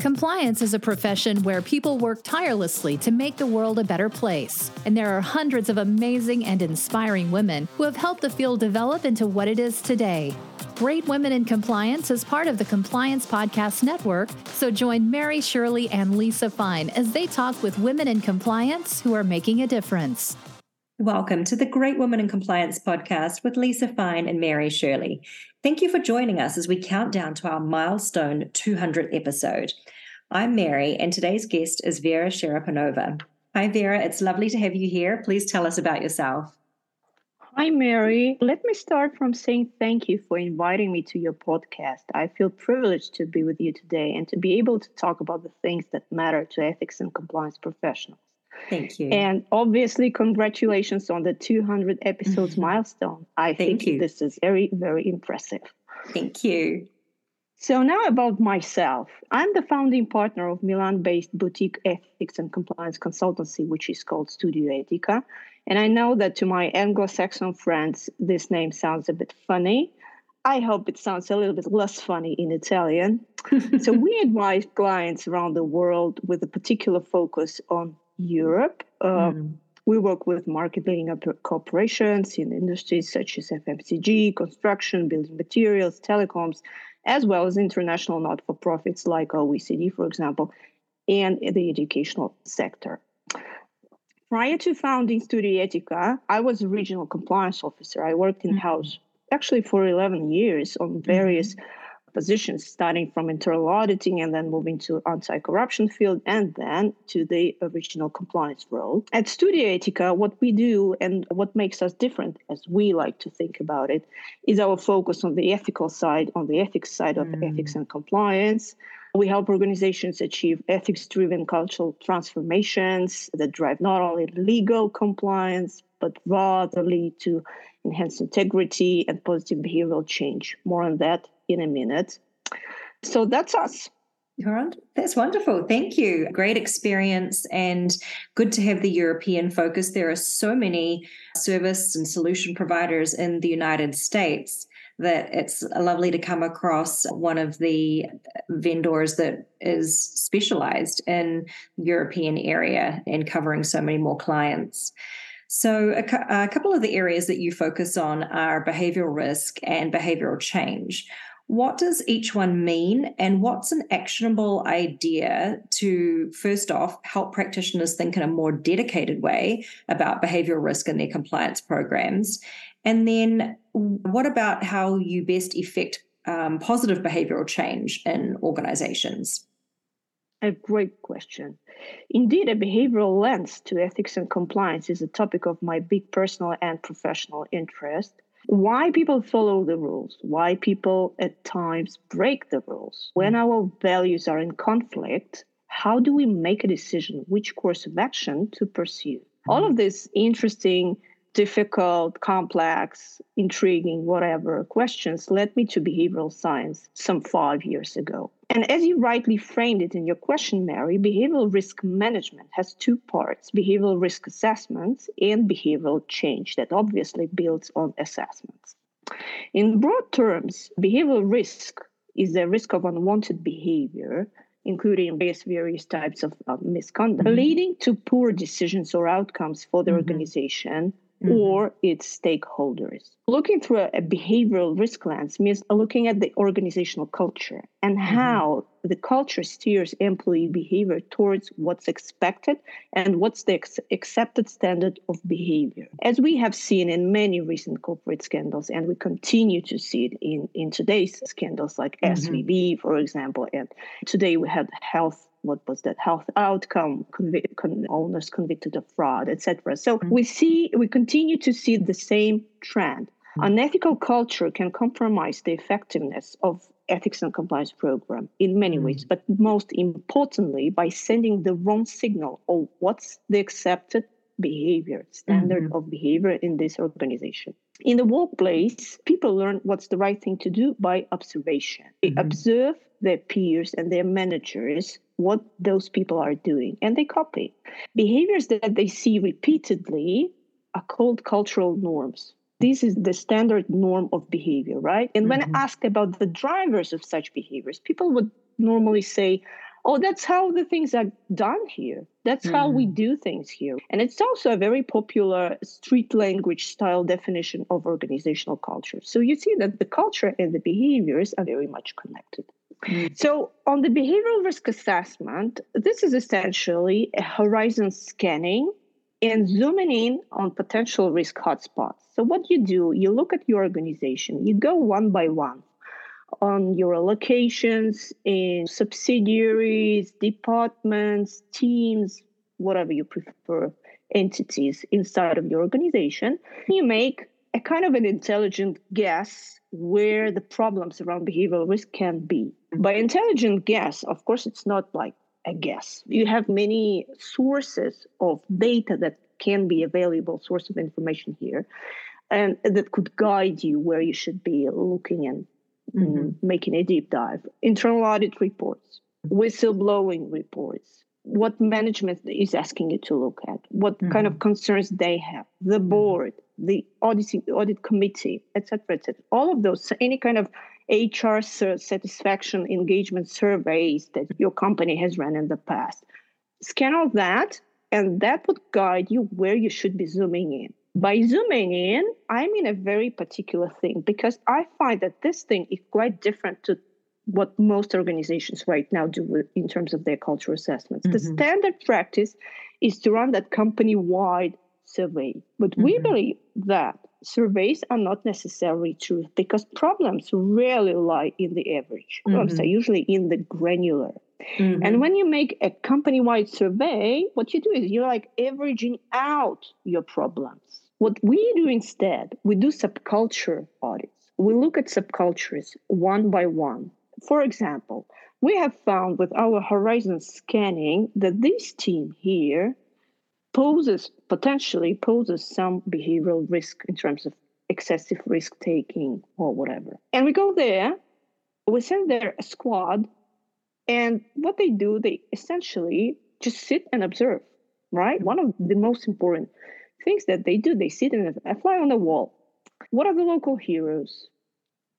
Compliance is a profession where people work tirelessly to make the world a better place. And there are hundreds of amazing and inspiring women who have helped the field develop into what it is today. Great Women in Compliance is part of the Compliance Podcast Network, so join Mary Shirley and Lisa Fine as they talk with women in compliance who are making a difference. Welcome to the Great Women in Compliance podcast with Lisa Fine and Mary Shirley. Thank you for joining us as we count down to our milestone 200th episode. I'm Mary, and today's guest is Vera Cherepanova. Hi, Vera. It's lovely to have you here. Please tell us about yourself. Hi, Mary. Let me start from saying thank you for inviting me to your podcast. I feel privileged to be with you today and to be able to talk about the things that matter to ethics and compliance professionals. Thank you. And obviously, congratulations on the 200 episodes mm-hmm. milestone. I Thank think you. this is very, very impressive. Thank you. So, now about myself. I'm the founding partner of Milan based boutique ethics and compliance consultancy, which is called Studio Etica. And I know that to my Anglo Saxon friends, this name sounds a bit funny. I hope it sounds a little bit less funny in Italian. so, we advise clients around the world with a particular focus on Europe. Uh, mm. We work with market leading corporations in industries such as FMCG, construction, building materials, telecoms, as well as international not for profits like OECD, for example, and the educational sector. Prior to founding Studio Etica, I was a regional compliance officer. I worked in house mm-hmm. actually for 11 years on various mm-hmm positions, starting from internal auditing and then moving to anti-corruption field and then to the original compliance role. At Studio Etica, what we do and what makes us different, as we like to think about it, is our focus on the ethical side, on the ethics side of mm. ethics and compliance. We help organizations achieve ethics driven cultural transformations that drive not only legal compliance, but rather lead to enhanced integrity and positive behavioral change. More on that in a minute. So that's us. That's wonderful. Thank you. Great experience and good to have the European focus. There are so many service and solution providers in the United States that it's lovely to come across one of the vendors that is specialized in European area and covering so many more clients. So, a, a couple of the areas that you focus on are behavioral risk and behavioral change. What does each one mean, and what's an actionable idea to, first off, help practitioners think in a more dedicated way about behavioral risk in their compliance programs? And then, what about how you best effect um, positive behavioral change in organizations? A great question. Indeed, a behavioral lens to ethics and compliance is a topic of my big personal and professional interest why people follow the rules, why people at times break the rules. When mm. our values are in conflict, how do we make a decision which course of action to pursue? Mm. All of these interesting, difficult, complex, intriguing, whatever questions led me to behavioral science some five years ago. And as you rightly framed it in your question, Mary, behavioral risk management has two parts behavioral risk assessment and behavioral change that obviously builds on assessments. In broad terms, behavioral risk is the risk of unwanted behavior, including various, various types of, of misconduct, mm-hmm. leading to poor decisions or outcomes for the mm-hmm. organization mm-hmm. or its stakeholders. Looking through a, a, behavioral risk lens means looking at the organizational culture and mm-hmm. how the culture steers employee behavior towards what's expected and what's the ex- accepted standard of behavior. As we have seen in many recent corporate scandals, and we continue to see it in, in today's scandals like mm-hmm. SVB, for example, and today we had health what was that health outcome con- owners convicted of fraud etc so mm-hmm. we see we continue to see the same trend mm-hmm. unethical culture can compromise the effectiveness of ethics and compliance program in many mm-hmm. ways but most importantly by sending the wrong signal of what's the accepted behavior standard mm-hmm. of behavior in this organization in the workplace people learn what's the right thing to do by observation they mm-hmm. observe their peers and their managers what those people are doing and they copy. Behaviors that they see repeatedly are called cultural norms. This is the standard norm of behavior, right? And mm-hmm. when asked about the drivers of such behaviors, people would normally say, oh, that's how the things are done here. That's mm. how we mm. do things here. And it's also a very popular street language style definition of organizational culture. So you see that the culture and the behaviors are very much connected. Mm. So, on the behavioral risk assessment, this is essentially a horizon scanning and zooming in on potential risk hotspots. So, what you do, you look at your organization, you go one by one on your allocations in subsidiaries, departments, teams, whatever you prefer, entities inside of your organization. You make a kind of an intelligent guess where the problems around behavioral risk can be. By intelligent guess, of course, it's not like a guess. You have many sources of data that can be available, source of information here, and that could guide you where you should be looking and mm-hmm. making a deep dive. Internal audit reports, whistleblowing reports, what management is asking you to look at, what mm-hmm. kind of concerns they have, the mm-hmm. board, the audit, audit committee, etc., etc. All of those, any kind of HR satisfaction engagement surveys that your company has run in the past. Scan all that, and that would guide you where you should be zooming in. By zooming in, I mean a very particular thing because I find that this thing is quite different to what most organizations right now do in terms of their culture assessments. Mm-hmm. The standard practice is to run that company wide survey. But mm-hmm. we believe that surveys are not necessarily true because problems rarely lie in the average. Mm-hmm. Problems are usually in the granular. Mm-hmm. And when you make a company wide survey, what you do is you're like averaging out your problems. What we do instead, we do subculture audits. We look at subcultures one by one. For example, we have found with our horizon scanning that this team here poses potentially poses some behavioral risk in terms of excessive risk taking or whatever. And we go there, we send there a squad, and what they do, they essentially just sit and observe, right? One of the most important things that they do, they sit and a fly on the wall. What are the local heroes?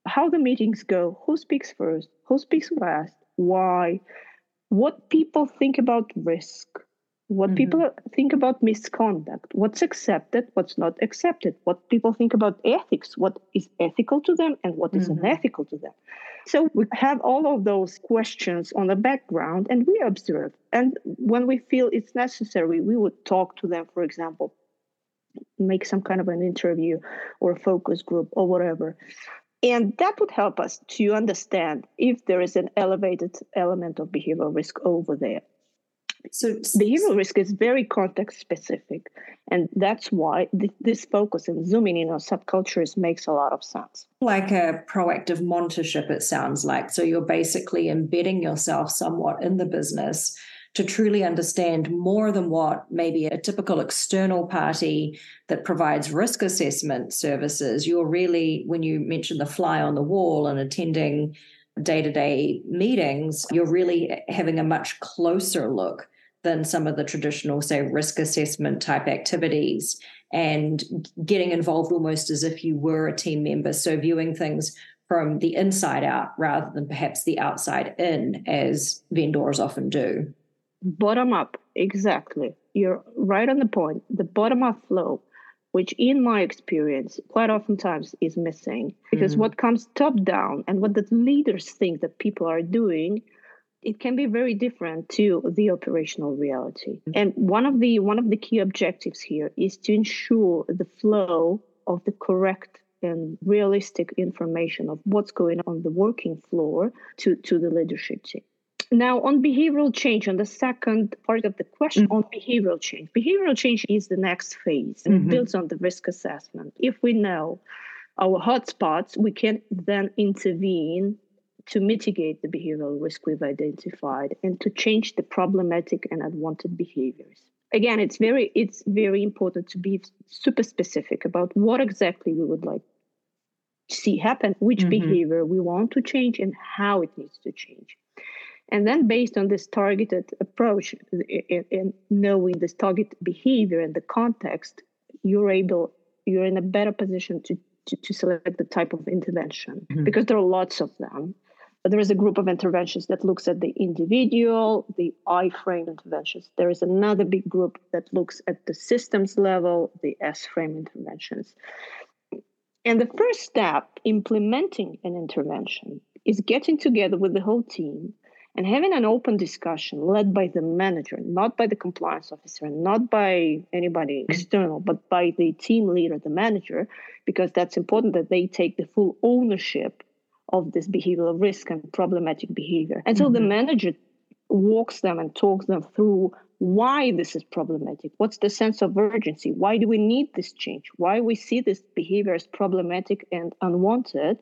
How the meetings go? Who speaks first? Who speaks last? Why? What people think about risk? what mm-hmm. people think about misconduct, what's accepted, what's not accepted, what people think about ethics, what is ethical to them and what is mm-hmm. unethical to them. So we have all of those questions on the background and we observe. And when we feel it's necessary, we would talk to them, for example, make some kind of an interview or a focus group or whatever. And that would help us to understand if there is an elevated element of behavioral risk over there. So behavioral risk is very context specific, and that's why th- this focus and zooming in on subcultures makes a lot of sense. Like a proactive mentorship, it sounds like. So you're basically embedding yourself somewhat in the business to truly understand more than what maybe a typical external party that provides risk assessment services. You're really, when you mention the fly on the wall and attending day to day meetings, you're really having a much closer look than some of the traditional, say, risk assessment type activities and getting involved almost as if you were a team member. So viewing things from the inside out rather than perhaps the outside in, as vendors often do. Bottom up, exactly. You're right on the point. The bottom up flow, which in my experience quite oftentimes is missing because mm-hmm. what comes top down and what the leaders think that people are doing it can be very different to the operational reality mm-hmm. and one of the one of the key objectives here is to ensure the flow of the correct and realistic information of what's going on the working floor to, to the leadership team now on behavioral change on the second part of the question mm-hmm. on behavioral change behavioral change is the next phase and mm-hmm. builds on the risk assessment if we know our hotspots we can then intervene to mitigate the behavioral risk we've identified and to change the problematic and unwanted behaviors again it's very it's very important to be super specific about what exactly we would like to see happen which mm-hmm. behavior we want to change and how it needs to change and then based on this targeted approach and knowing this target behavior and the context you're able you're in a better position to to, to select the type of intervention mm-hmm. because there are lots of them there is a group of interventions that looks at the individual, the I frame interventions. There is another big group that looks at the systems level, the S frame interventions. And the first step implementing an intervention is getting together with the whole team and having an open discussion led by the manager, not by the compliance officer, not by anybody external, but by the team leader, the manager, because that's important that they take the full ownership of this behavioral risk and problematic behavior. And so mm-hmm. the manager walks them and talks them through why this is problematic. What's the sense of urgency? Why do we need this change? Why we see this behavior as problematic and unwanted?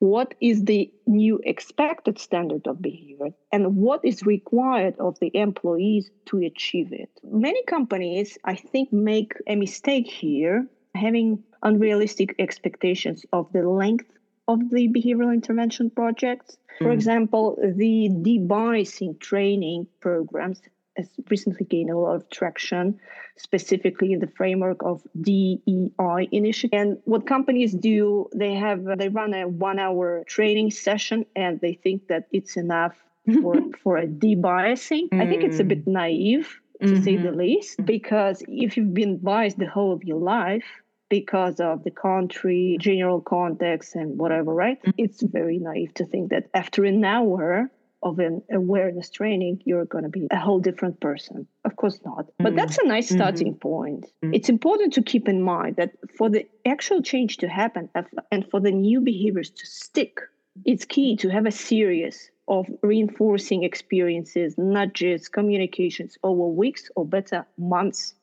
What is the new expected standard of behavior and what is required of the employees to achieve it. Many companies, I think, make a mistake here, having unrealistic expectations of the length of the behavioral intervention projects. Mm. For example, the debiasing training programs has recently gained a lot of traction, specifically in the framework of DEI initiative. And what companies do, they have they run a one-hour training session, and they think that it's enough for for a debiasing. Mm. I think it's a bit mm. naive to mm-hmm. say the mm-hmm. least, because if you've been biased the whole of your life, because of the country, general context, and whatever, right? Mm-hmm. It's very naive to think that after an hour, of an awareness training, you're going to be a whole different person. Of course not. Mm-hmm. But that's a nice mm-hmm. starting mm-hmm. point. Mm-hmm. It's important to keep in mind that for the actual change to happen and for the new behaviors to stick, it's key to have a series of reinforcing experiences, nudges, communications over weeks or better months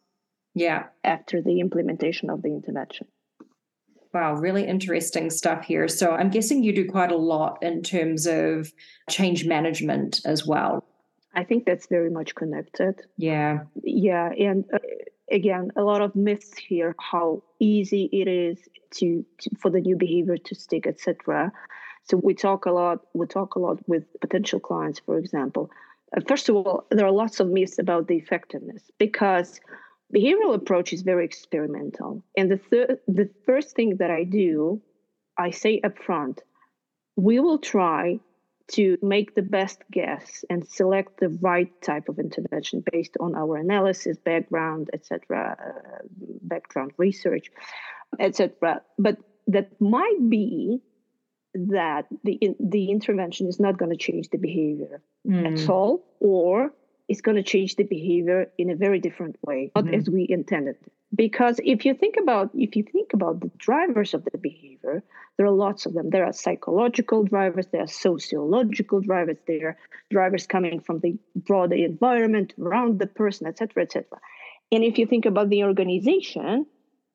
yeah after the implementation of the intervention Wow, really interesting stuff here. So I'm guessing you do quite a lot in terms of change management as well. I think that's very much connected. Yeah. Yeah. And uh, again, a lot of myths here how easy it is to, to for the new behavior to stick, etc. So we talk a lot. We talk a lot with potential clients, for example. Uh, first of all, there are lots of myths about the effectiveness because behavioral approach is very experimental. And the third, the first thing that I do, I say upfront, we will try to make the best guess and select the right type of intervention based on our analysis, background, etc., uh, background research, etc. But that might be that the the intervention is not going to change the behavior mm. at all, or is going to change the behavior in a very different way, not mm-hmm. as we intended. Because if you think about if you think about the drivers of the behavior, there are lots of them. There are psychological drivers, there are sociological drivers, there are drivers coming from the broader environment around the person, etc., etc. And if you think about the organization,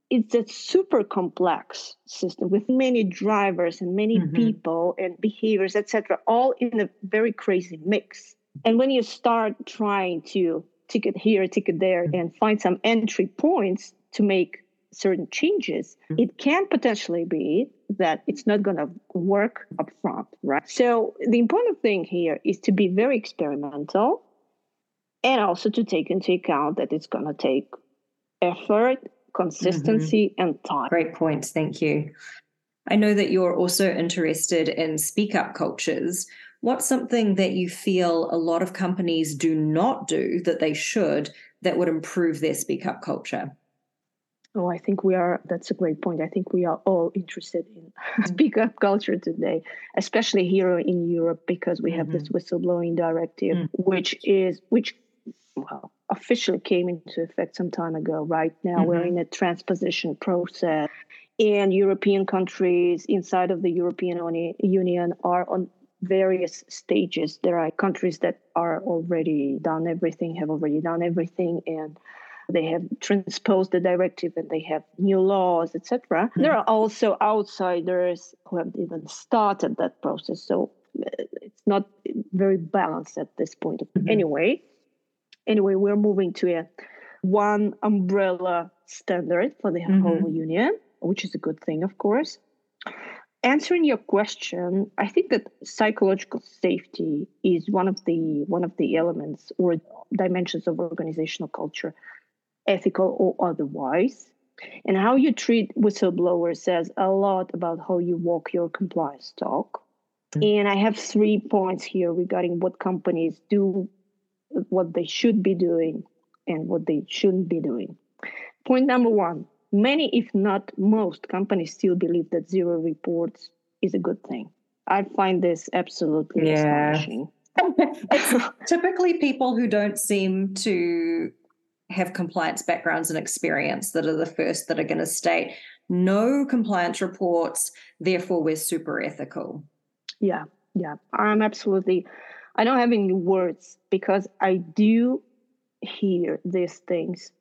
it's a super complex system with many drivers and many mm-hmm. people and behaviors, etc., all in a very crazy mix. And when you start trying to ticket here, ticket there, and find some entry points to make certain changes, mm-hmm. it can potentially be that it's not going to work up front, right? So the important thing here is to be very experimental and also to take into account that it's going to take effort, consistency, mm-hmm. and time. Great points. Thank you. I know that you're also interested in speak up cultures. What's something that you feel a lot of companies do not do that they should that would improve their speak up culture? Oh, I think we are. That's a great point. I think we are all interested in mm-hmm. speak up culture today, especially here in Europe, because we have mm-hmm. this whistleblowing directive, mm-hmm. which is which well officially came into effect some time ago. Right now, we're mm-hmm. in a transposition process, and European countries inside of the European Union are on various stages. There are countries that are already done everything, have already done everything, and they have transposed the directive and they have new laws, etc. Mm-hmm. There are also outsiders who have even started that process. So uh, it's not very balanced at this point. Mm-hmm. Anyway, anyway, we're moving to a one umbrella standard for the mm-hmm. whole union, which is a good thing, of course answering your question i think that psychological safety is one of the one of the elements or dimensions of organizational culture ethical or otherwise and how you treat whistleblowers says a lot about how you walk your compliance talk Mm. And I have three points here regarding what companies do, what they should be doing, and what they shouldn't be doing. Point number one many, if not most, companies still believe that zero reports is a good thing. I find this absolutely yeah. astonishing. it's typically people who don't seem to have compliance backgrounds and experience that are the first that are going to state no compliance reports, therefore we're super ethical. Yeah, yeah, I'm absolutely. I don't have any words because I do hear these things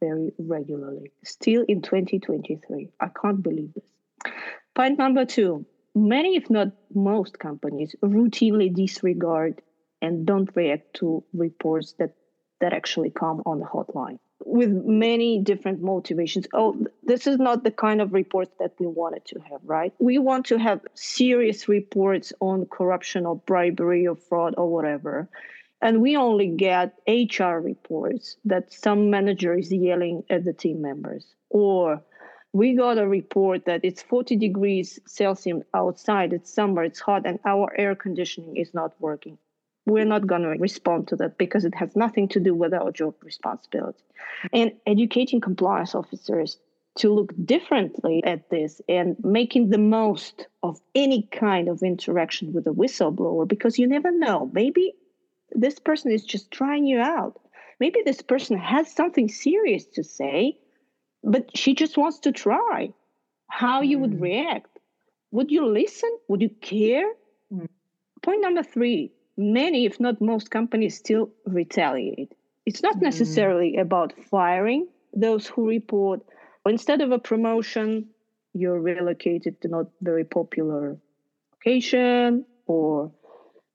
very regularly. Still in 2023. I can't believe this. Point number two many, if not most, companies routinely disregard and don't react to reports that, that actually come on the hotline with many different motivations. Oh, this is not the kind of reports that we wanted to have, right? We want to have serious reports on corruption or bribery or fraud or whatever. And we only get HR reports that some manager is yelling at the team members. Or we got a report that it's 40 degrees Celsius outside, it's summer, it's hot, and our air conditioning is not working. We're not going to respond to that because it has nothing to do with our job responsibility. And educating compliance officers to look differently at this and making the most of any kind of interaction with a whistleblower because you never know. Maybe this person is just trying you out. Maybe this person has something serious to say, but she just wants to try. How you would hmm. react? Would you listen? Would you care? Mm. Point number three many, if not most companies, still retaliate. It's not mm. necessarily about firing those who report. Instead of a promotion, you're relocated to not very popular location or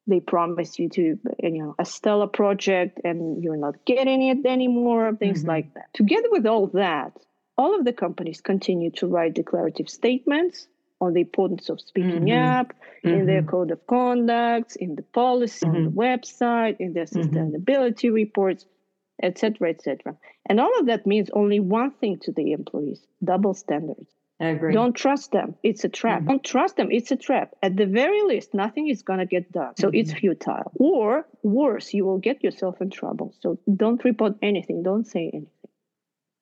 they promise you to you know a stellar project and you're not getting it anymore things mm-hmm. like that together with all that all of the companies continue to write declarative statements on the importance of speaking mm-hmm. up mm-hmm. in their mm-hmm. code of conduct in the policy on the mm-hmm. website in their mm-hmm. sustainability reports etc etc and all of that means only one thing to the employees double standards I agree. Don't trust them. It's a trap. Mm-hmm. Don't trust them. It's a trap. At the very least, nothing is going to get done. So mm-hmm. it's futile. Or worse, you will get yourself in trouble. So don't report anything. Don't say anything.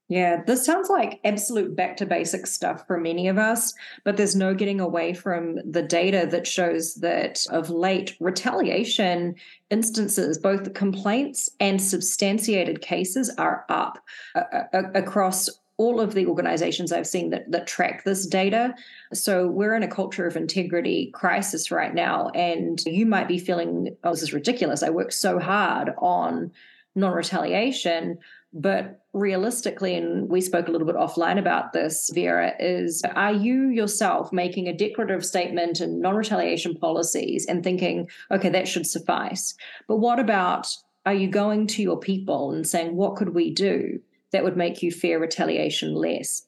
Yeah, this sounds like absolute back to basic stuff for many of us, but there's no getting away from the data that shows that of late retaliation instances, both complaints and substantiated cases, are up uh, uh, across all of the organizations I've seen that, that track this data. So we're in a culture of integrity crisis right now. And you might be feeling, oh, this is ridiculous. I worked so hard on non retaliation. But realistically, and we spoke a little bit offline about this, Vera, is are you yourself making a declarative statement and non retaliation policies and thinking, okay, that should suffice? But what about are you going to your people and saying, what could we do? That would make you fear retaliation less.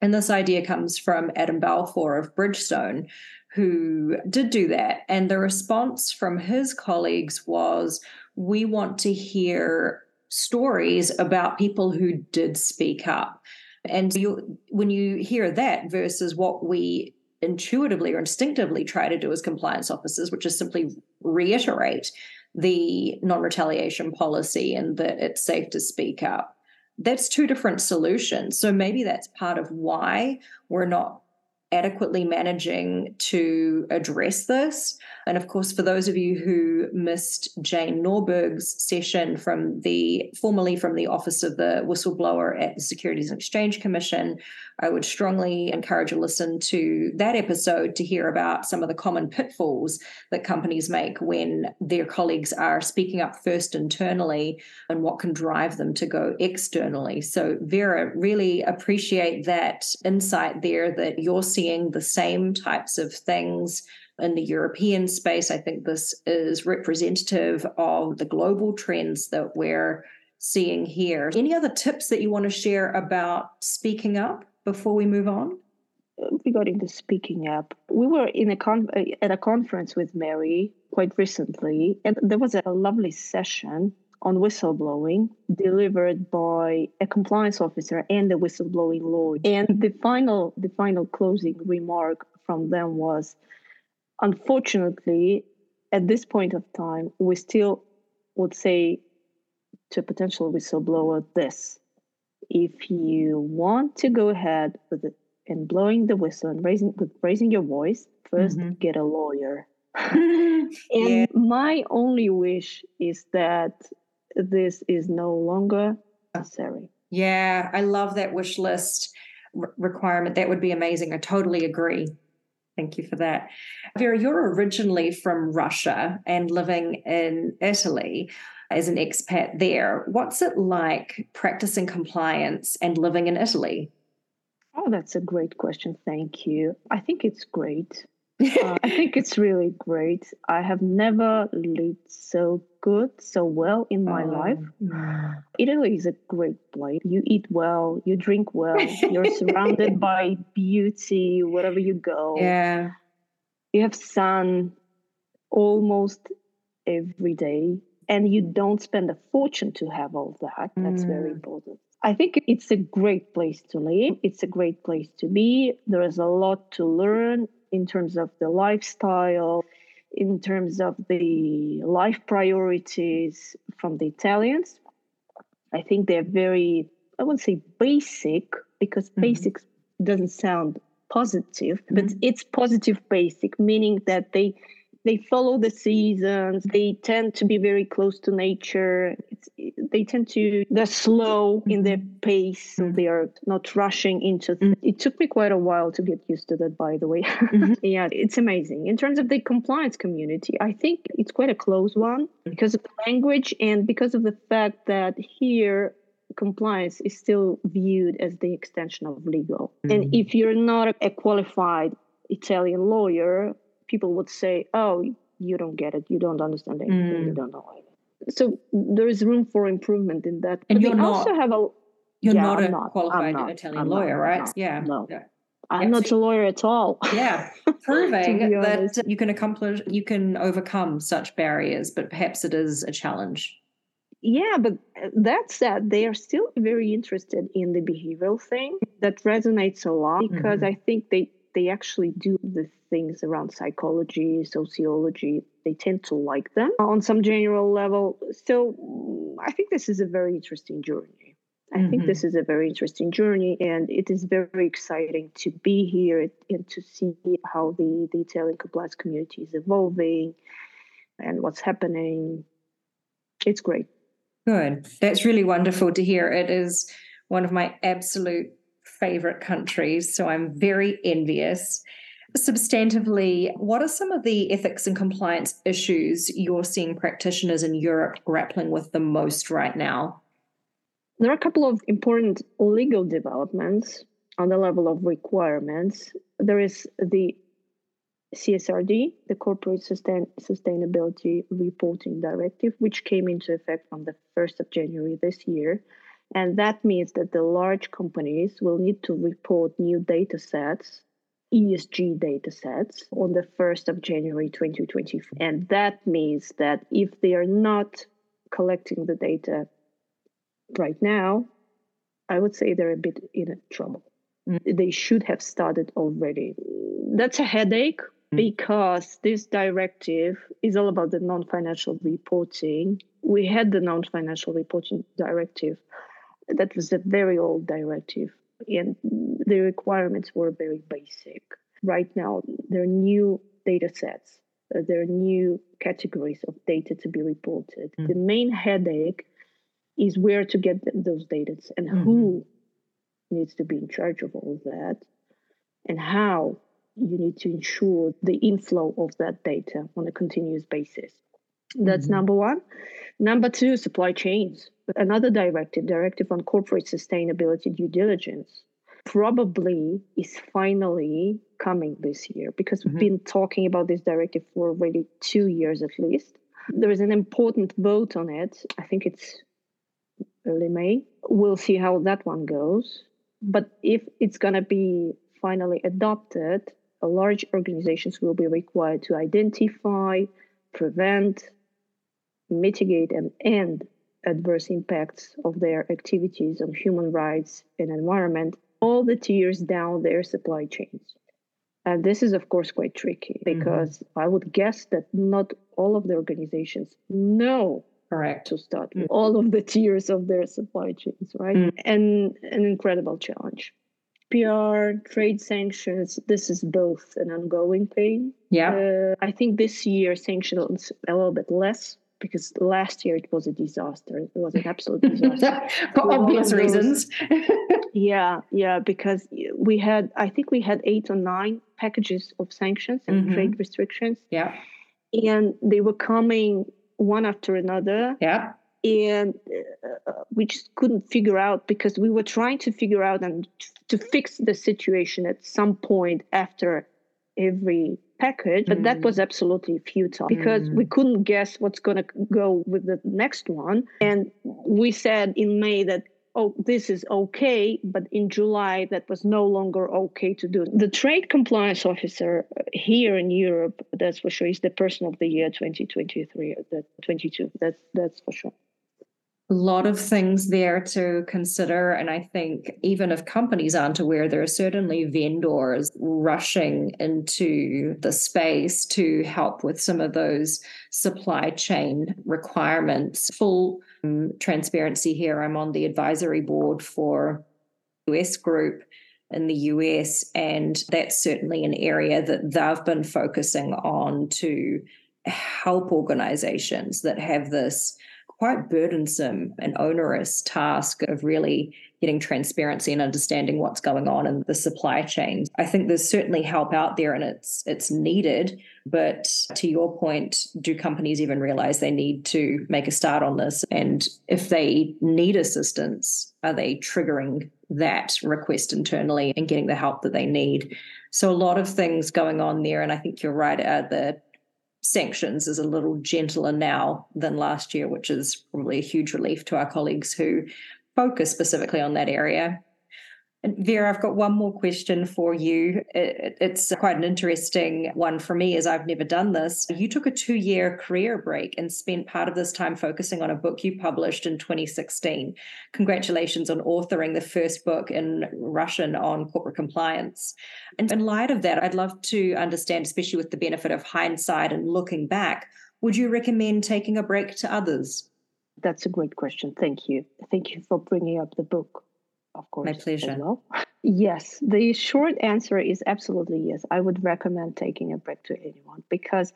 And this idea comes from Adam Balfour of Bridgestone, who did do that. And the response from his colleagues was we want to hear stories about people who did speak up. And you, when you hear that versus what we intuitively or instinctively try to do as compliance officers, which is simply reiterate the non retaliation policy and that it's safe to speak up that's two different solutions. So maybe that's part of why we're not adequately managing to address this. And of course, for those of you who missed Jane Norberg's session from the formerly from the Office of the Whistleblower at the Securities and Exchange Commission, I would strongly encourage a listen to that episode to hear about some of the common pitfalls that companies make when their colleagues are speaking up first internally and what can drive them to go externally. So, Vera, really appreciate that insight there that you're seeing the same types of things in the European space. I think this is representative of the global trends that we're seeing here. Any other tips that you want to share about speaking up? before we move on? Regarding the speaking up, we were in a con- uh, at a conference with Mary quite recently, and there was a lovely session on whistleblowing delivered by a compliance officer and a whistleblowing lawyer. And the final the final closing remark from them was unfortunately, at this point of time, we still would say to a potential whistleblower this if you want to go ahead with it and blowing the whistle and raising with raising your voice, 1st mm-hmm. get a lawyer. and yeah. my only wish is that this is no longer necessary. Yeah, I love that wish list requirement. That would be amazing. I totally agree. Thank you for that. Vera, you're originally from Russia and living in Italy as an expat there. What's it like practicing compliance and living in Italy? Oh, that's a great question. Thank you. I think it's great. uh, I think it's really great. I have never lived so good, so well in my oh. life. Italy is a great place. You eat well, you drink well, you're surrounded by beauty wherever you go. Yeah. You have sun almost every day, and you don't spend a fortune to have all that. That's mm. very important. I think it's a great place to live. It's a great place to be. There is a lot to learn in terms of the lifestyle, in terms of the life priorities from the Italians. I think they're very, I wouldn't say basic because mm-hmm. basic doesn't sound positive, mm-hmm. but it's positive basic, meaning that they they follow the seasons they tend to be very close to nature it's, they tend to they're slow in their mm-hmm. pace so they are not rushing into mm-hmm. it took me quite a while to get used to that by the way mm-hmm. yeah it's amazing in terms of the compliance community i think it's quite a close one because of the language and because of the fact that here compliance is still viewed as the extension of legal mm-hmm. and if you're not a qualified Italian lawyer people would say, "Oh, you don't get it. You don't understand anything. Mm. You don't know anything." So there is room for improvement in that. And but you're not, also have a. You're yeah, not a not, qualified not, Italian I'm lawyer, not, right? yeah. No. Yeah. I'm not a lawyer at all. Yeah, proving that you can accomplish, you can overcome such barriers, but perhaps it is a challenge. Yeah, but uh, that said, they are still very interested in the behavioral thing. That resonates a lot because mm-hmm. I think they they actually do the things around psychology, sociology. They tend to like them on some general level. So I think this is a very interesting journey. I mm-hmm. think this is a very interesting journey, and it is very exciting to be here and to see how the, the Italian compliance community is evolving and what's happening. It's great. Good. That's really wonderful to hear. It is one of my absolute favorite countries, so I'm very envious. Substantively, what are some of the ethics and compliance issues you're seeing practitioners in Europe grappling with the most right now? There are a couple of important legal developments on the level of requirements. There is the CSRD, the Corporate Sustain- Sustainability Reporting Directive, which came into effect on the 1st of January this year. And that means that the large companies will need to report new data sets, ESG data sets, on the 1st of January 2024. And that means that if they are not collecting the data right now, I would say they're a bit in trouble. Mm. They should have started already. That's a headache mm. because this directive is all about the non financial reporting. We had the non financial reporting directive that was a very old directive, and the requirements were very basic. Right now, there are new data sets, uh, there are new categories of data to be reported. Mm-hmm. The main headache is where to get those data and mm-hmm. who needs to be in charge of all of that and how you need to ensure the inflow of that data on a continuous basis. That's mm-hmm. number one. Number two, supply chains. Another directive, directive on corporate sustainability due diligence, probably is finally coming this year because mm-hmm. we've been talking about this directive for already two years at least. There is an important vote on it. I think it's early May. We'll see how that one goes. But if it's going to be finally adopted, large organizations will be required to identify, prevent, mitigate, and end adverse impacts of their activities on human rights and environment all the tiers down their supply chains. And this is, of course, quite tricky mm-hmm. because mm-hmm. I would guess that not all of the organizations know correct to start mm-hmm. all of the tiers of their supply chains, right? Mm-hmm. And an incredible challenge. PR, trade sanctions, this is both an ongoing thing. Yeah. Uh, I think this year sanctions a little bit less because last year it was a disaster. It was an absolute disaster. For obvious reasons. yeah, yeah, because we had, I think we had eight or nine packages of sanctions and mm-hmm. trade restrictions. Yeah. And they were coming one after another. Yeah and uh, we just couldn't figure out because we were trying to figure out and to fix the situation at some point after every package but mm. that was absolutely futile because mm. we couldn't guess what's going to go with the next one and we said in may that oh this is okay but in july that was no longer okay to do the trade compliance officer here in europe that's for sure is the person of the year 2023 the 22 that's that's for sure a lot of things there to consider. And I think even if companies aren't aware, there are certainly vendors rushing into the space to help with some of those supply chain requirements. Full um, transparency here I'm on the advisory board for US Group in the US, and that's certainly an area that they've been focusing on to help organizations that have this quite burdensome and onerous task of really getting transparency and understanding what's going on in the supply chain. I think there's certainly help out there and it's it's needed, but to your point, do companies even realize they need to make a start on this and if they need assistance, are they triggering that request internally and getting the help that they need? So a lot of things going on there and I think you're right at the sanctions is a little gentler now than last year, which is probably a huge relief to our colleagues who focus specifically on that area. And Vera, I've got one more question for you. It's quite an interesting one for me as I've never done this. You took a two year career break and spent part of this time focusing on a book you published in 2016. Congratulations on authoring the first book in Russian on corporate compliance. And in light of that, I'd love to understand, especially with the benefit of hindsight and looking back, would you recommend taking a break to others? That's a great question. Thank you. Thank you for bringing up the book of course. My pleasure. Well. Yes, the short answer is absolutely yes. I would recommend taking a break to anyone because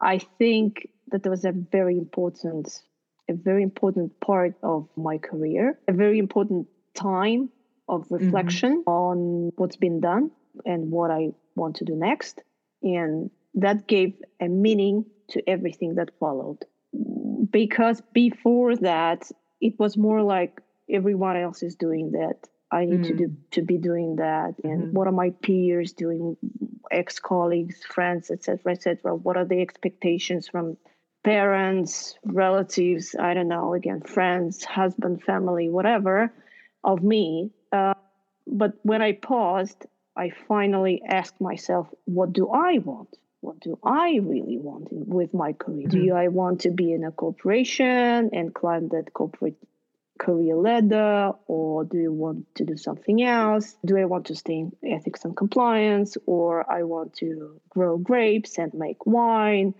I think that there was a very important, a very important part of my career, a very important time of mm-hmm. reflection mm-hmm. on what's been done and what I want to do next. And that gave a meaning to everything that followed. Because before that, it was more like everyone else is doing that i need mm. to do mm. to be doing that and mm-hmm. what are my peers doing ex-colleagues friends etc etc what are the expectations from parents relatives i don't know again friends husband family whatever of me uh, but when i paused i finally asked myself what do i want what do I really want in, with my career? Mm-hmm. Do I want to be in a corporation and climb that corporate career ladder or do you want to do something else? Do i want to stay in ethics and compliance or i want to grow grapes and make wine?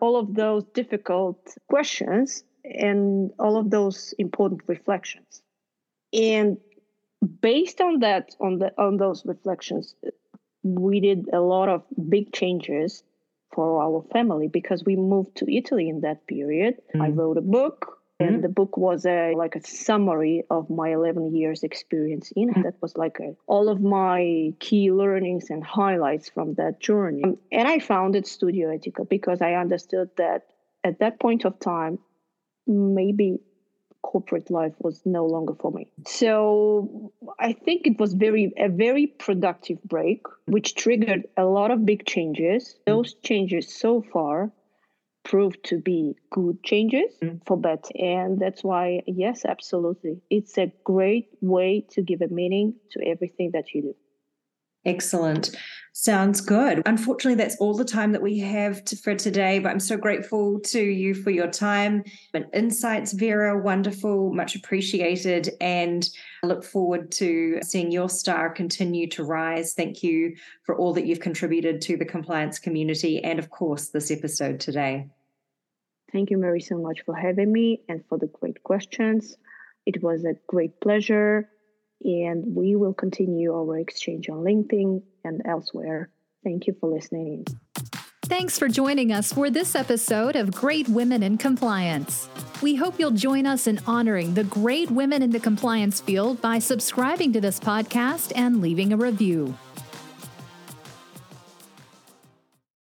All of those difficult questions and all of those important reflections. And based on that on the on those reflections we did a lot of big changes for our family because we moved to italy in that period. Mm. i wrote a book and mm-hmm. the book was a like a summary of my 11 years experience in mm-hmm. that was like a, all of my key learnings and highlights from that journey. And i founded studio etica because i understood that at that point of time maybe corporate life was no longer for me. So i think it was very a very productive break which triggered a lot of big changes. Those changes so far proved to be good changes mm. for better. And that's why, yes, absolutely. It's a great way to give a meaning to everything that you do. Excellent. Sounds good. Unfortunately, that's all the time that we have to, for today, but I'm so grateful to you for your time and insights, Vera. Wonderful, much appreciated. And I look forward to seeing your star continue to rise. Thank you for all that you've contributed to the compliance community and, of course, this episode today. Thank you, Mary, so much for having me and for the great questions. It was a great pleasure and we will continue our exchange on LinkedIn and elsewhere. Thank you for listening. Thanks for joining us for this episode of Great Women in Compliance. We hope you'll join us in honoring the great women in the compliance field by subscribing to this podcast and leaving a review.